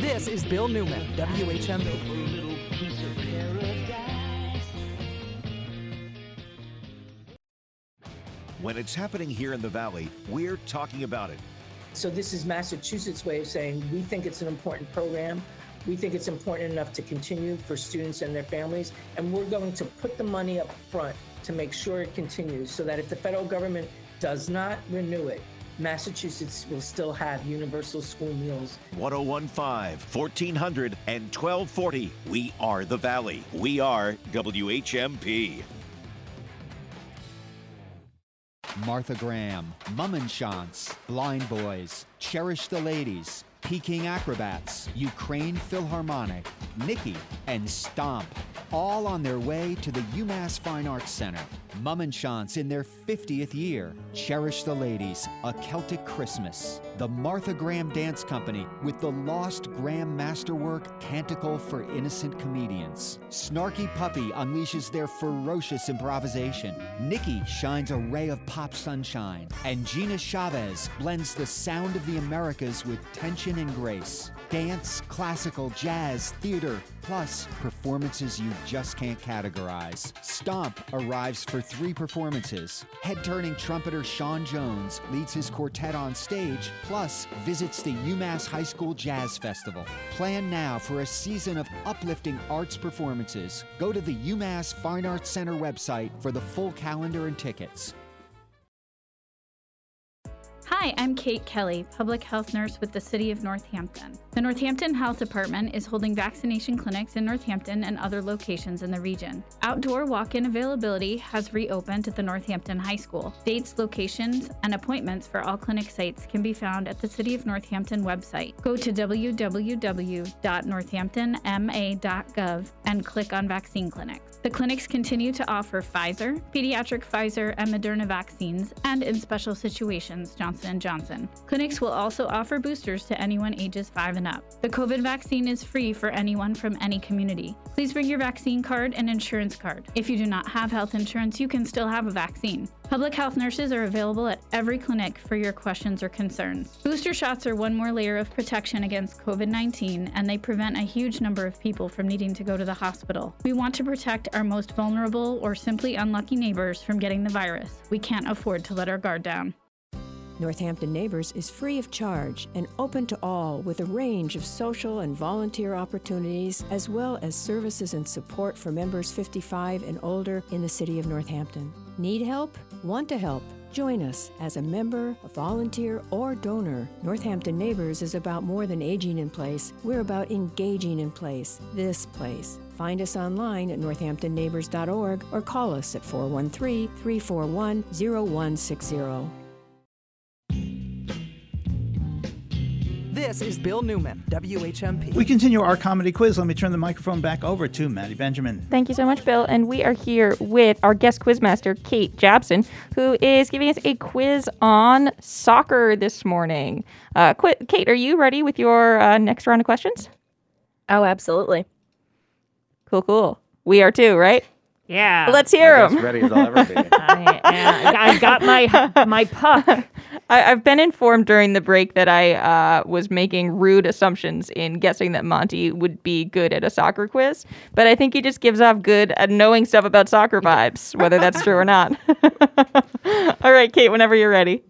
This is Bill Newman, WHMP. When it's happening here in the Valley, we're talking about it. So this is Massachusetts' way of saying we think it's an important program. We think it's important enough to continue for students and their families, and we're going to put the money up front to make sure it continues so that if the federal government does not renew it, Massachusetts will still have universal school meals 1015, 1400, and 1240. We are the Valley. We are WHMP. Martha Graham, Mummenschanz, Blind Boys, Cherish the Ladies, Peking Acrobats, Ukraine Philharmonic, Nikki, and Stomp, all on their way to the UMass Fine Arts Center. Mummenschanz in their 50th year. Cherish the Ladies, A Celtic Christmas. The Martha Graham Dance Company with the Lost Graham Masterwork Canticle for Innocent Comedians. Snarky Puppy unleashes their ferocious improvisation. Nikki shines a ray of pop sunshine. And Gina Chavez blends the sound of the Americas with tension and grace. Dance, classical, jazz, theater, plus performances you just can't categorize. Stomp arrives for three performances. Head turning trumpeter Sean Jones leads his quartet on stage, plus visits the UMass High School Jazz Festival. Plan now for a season of uplifting arts performances. Go to the UMass Fine Arts Center website for the full calendar and tickets. Hi, I'm Kate Kelly, public health nurse with the City of Northampton. The Northampton Health Department is holding vaccination clinics in Northampton and other locations in the region. Outdoor walk in availability has reopened at the Northampton High School. Dates, locations, and appointments for all clinic sites can be found at the City of Northampton website. Go to www.northamptonma.gov and click on vaccine clinics. The clinics continue to offer Pfizer, pediatric Pfizer, and Moderna vaccines, and in special situations, Johnson & Johnson. Clinics will also offer boosters to anyone ages 5 and up. The COVID vaccine is free for anyone from any community. Please bring your vaccine card and insurance card. If you do not have health insurance, you can still have a vaccine. Public health nurses are available at every clinic for your questions or concerns. Booster shots are one more layer of protection against COVID 19, and they prevent a huge number of people from needing to go to the hospital. We want to protect our most vulnerable or simply unlucky neighbors from getting the virus. We can't afford to let our guard down. Northampton Neighbors is free of charge and open to all with a range of social and volunteer opportunities, as well as services and support for members 55 and older in the city of Northampton. Need help? Want to help? Join us as a member, a volunteer, or donor. Northampton Neighbors is about more than aging in place, we're about engaging in place, this place. Find us online at northamptonneighbors.org or call us at 413 341 0160. This is Bill Newman, WHMP. We continue our comedy quiz. Let me turn the microphone back over to Maddie Benjamin. Thank you so much, Bill. And we are here with our guest quizmaster, Kate Jabson, who is giving us a quiz on soccer this morning. Uh, qu- Kate, are you ready with your uh, next round of questions? Oh, absolutely. Cool, cool. We are too, right? Yeah. Let's hear I guess them. ready as I'll ever be. *laughs* I, I got my my puck. *laughs* I, I've been informed during the break that I uh, was making rude assumptions in guessing that Monty would be good at a soccer quiz, but I think he just gives off good at knowing stuff about soccer vibes, whether that's true or not. *laughs* All right, Kate, whenever you're ready.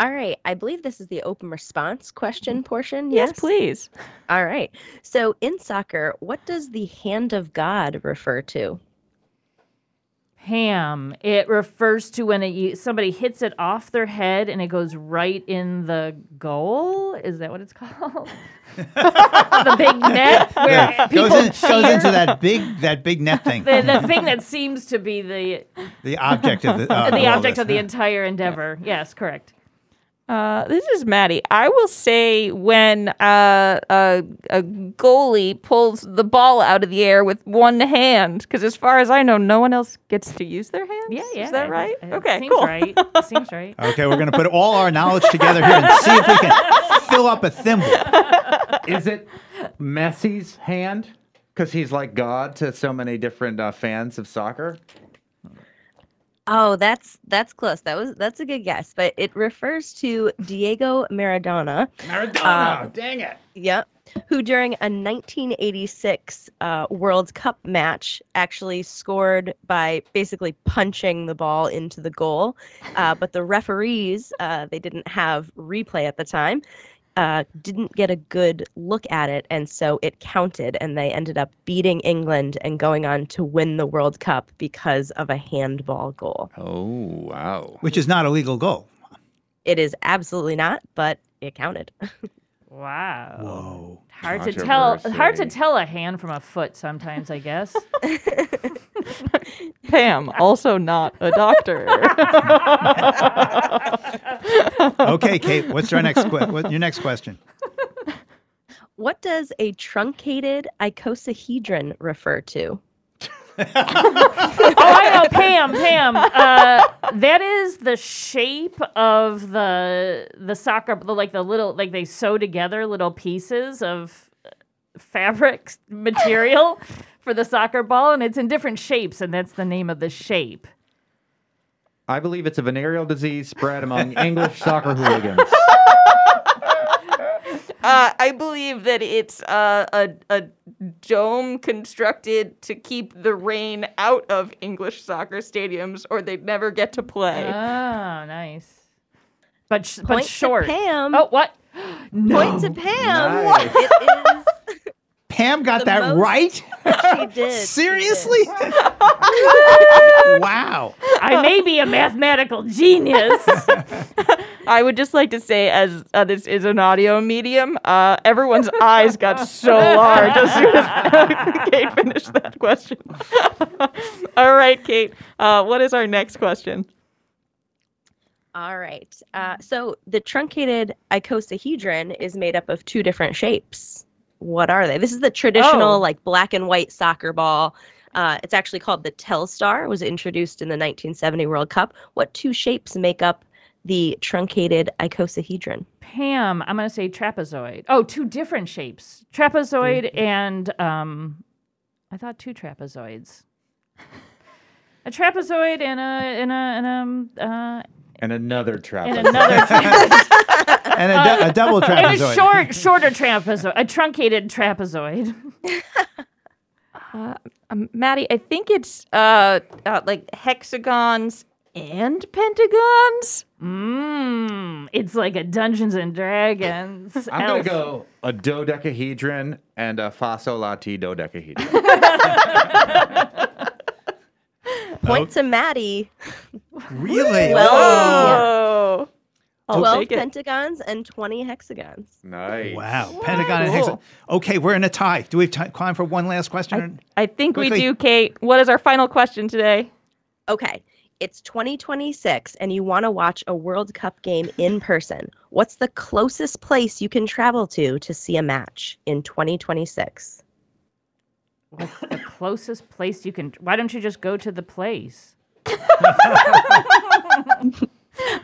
All right. I believe this is the open response question portion. Yes, Yes, please. *laughs* All right. So in soccer, what does the hand of God refer to? Ham. It refers to when it, somebody hits it off their head and it goes right in the goal. Is that what it's *laughs* called? the big *laughs* net where Yeah, people goes, in, goes into that big that big net thing. the, the thing that seems to be the The object of the, uh, the object this. of the entire endeavor. Yes, correct. Uh, this is Maddie. I will say when uh, a, a goalie pulls the ball out of the air with one hand, because as far as I know, no one else gets to use their hands. Yeah, yeah. Is that it- right? it okay, seems cool. right. Seems *laughs* right. Okay, we're going to put all our knowledge together here and see if we can fill up a thimble. Is it Messi's hand? Because he's like God to so many different uh, fans of soccer. Oh, that's that's close. That was that's a good guess, but it refers to Diego Maradona. Maradona, Uh, dang it. Yep. Who during a 1986 uh, World Cup match actually scored by basically punching the ball into the goal. Uh, but the referees, uh, they didn't have replay at the time, uh, didn't get a good look at it. And so it counted, and they ended up beating England and going on to win the World Cup because of a handball goal. Oh, wow. Which is not a legal goal. It is absolutely not, but it counted. *laughs* Wow. Whoa. Hard to tell. Hard to tell a hand from a foot sometimes. I guess. *laughs* Pam, also not a doctor. *laughs* Okay, Kate, what's our next que- what, your next question? What does a truncated icosahedron refer to? Oh, I know, Pam. Pam. Uh, that is the shape of the the soccer, the, like the little, like they sew together little pieces of fabric material for the soccer ball, and it's in different shapes, and that's the name of the shape. I believe it's a venereal disease spread among English soccer hooligans. Uh, I believe that it's uh, a a dome constructed to keep the rain out of English soccer stadiums, or they'd never get to play. Oh, nice. But sh- but Point to short. Pam. Oh, what? *gasps* no. Point to Pam. Nice. It is. Pam got The that most- right? *laughs* She did. Seriously? *laughs* wow. I may be a mathematical genius, *laughs* I would just like to say, as uh, this is an audio medium, uh, everyone's *laughs* eyes got so large as soon as *laughs* Kate finished that question. *laughs* All right, Kate. Uh, what is our next question? All right. Uh, so the truncated icosahedron is made up of two different shapes. What are they? This is the traditional, Oh. like black and white soccer ball. Uh, it's actually called the Telstar. It was introduced in the 1970 World Cup. What two shapes make up the truncated icosahedron? Pam, I'm going to say trapezoid. Oh, two different shapes. Trapezoid Mm-hmm. and um I thought two trapezoids. a trapezoid and a and a and um uh And another trap. and another trapezoid. *laughs* And a, du- a double trapezoid. And a short shorter trapezoid, a truncated trapezoid. *laughs* Uh, um, Maddie, I think it's uh, uh, like hexagons and pentagons. Mmm, it's like a Dungeons and Dragons. I'm gonna elf. go a dodecahedron and a fasolati dodecahedron. *laughs* Point to Maddie. Really? Well, Oh, I'll 12 take it. pentagons and 20 hexagons. nice. Wow. Pentagon and hexagon. Okay, we're in a tie. Do we have ti- time for one last question? I think Quickly. we do, Kate. What is our final question today? Okay, it's 2026 and you want to watch a World Cup game in person. What's the closest place you can travel to to see a match in 2026? What's the closest place you can? Why don't you just go to the place? *laughs*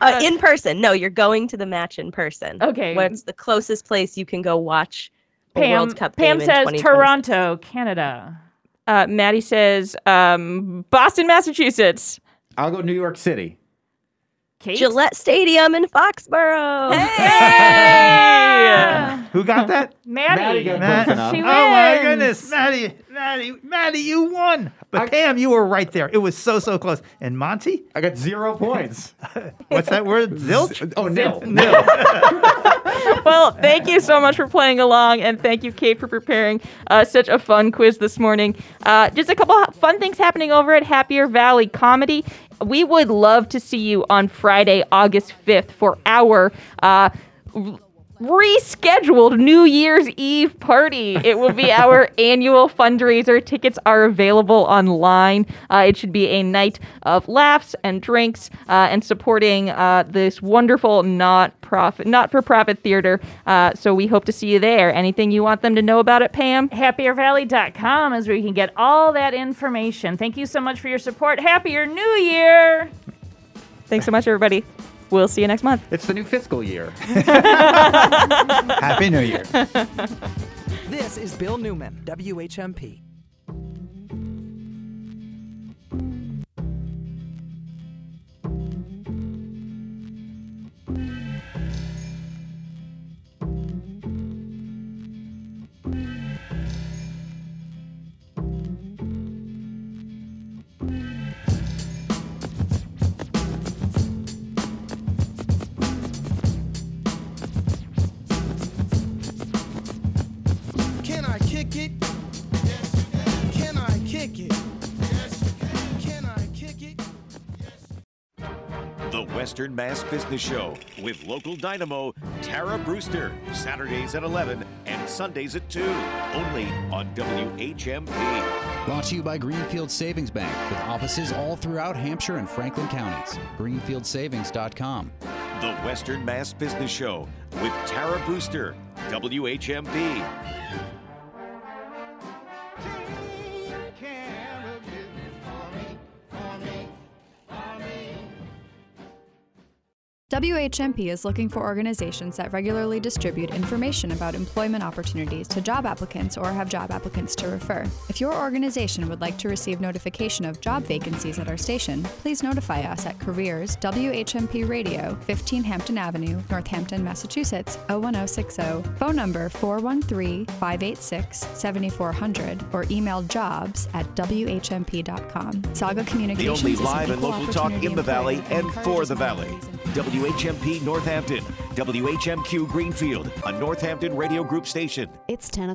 Uh, in person. No, you're going to the match in person. Okay. What's the closest place you can go watch a Pam, World Cup Pam game says in 2026? Toronto, Canada. Uh, Maddie says um, Boston, Massachusetts. I'll go to New York City. Kate? Gillette Stadium in Foxborough. Who got that? Maddie. Maddie got Matt- close enough. She Oh my goodness, Maddie, Maddie, Maddie, you won. But Pam, you were right there. It was so so close. And Monty, I got zero points. *laughs* what's that word? *laughs* Zilch. oh, nil. Nil. *laughs* *laughs* well, thank you so much for playing along, and thank you, Kate, for preparing uh, such a fun quiz this morning. Uh, just a couple fun things happening over at Happier Valley Comedy. We would love to see you on Friday, August 5th, for our. Uh, rescheduled New Year's Eve party. It will be our *laughs* annual fundraiser. Tickets are available online. Uh, it should be a night of laughs and drinks uh, and supporting uh, this wonderful not profit, not for profit theater. Uh, so we hope to see you there. Anything you want them to know about it, Pam? HappierValley.com is where you can get all that information. Thank you so much for your support. Happier New Year! Thanks so much, everybody. We'll see you next month. It's the new fiscal year. *laughs* *laughs* Happy New Year. This is Bill Newman, WHMP. Western Mass Business Show with local dynamo Tara Brewster. Saturdays at 11 and Sundays at 2. Only on WHMP. Brought to you by Greenfield Savings Bank with offices all throughout Hampshire and Franklin counties. GreenfieldSavings.com. The Western Mass Business Show with Tara Brewster. WHMP. WHMP is looking for organizations that regularly distribute information about employment opportunities to job applicants or have job applicants to refer. If your organization would like to receive notification of job vacancies at our station, please notify us at Careers WHMP Radio, 15 Hampton Avenue, Northampton, Massachusetts, 01060, phone number 413-586-7400 or email jobs at whmp.com. Saga The Communications only is an live and local talk in the Valley and for the Valley. WHMP Northampton, WHMQ Greenfield, a Northampton Radio Group station. It's 10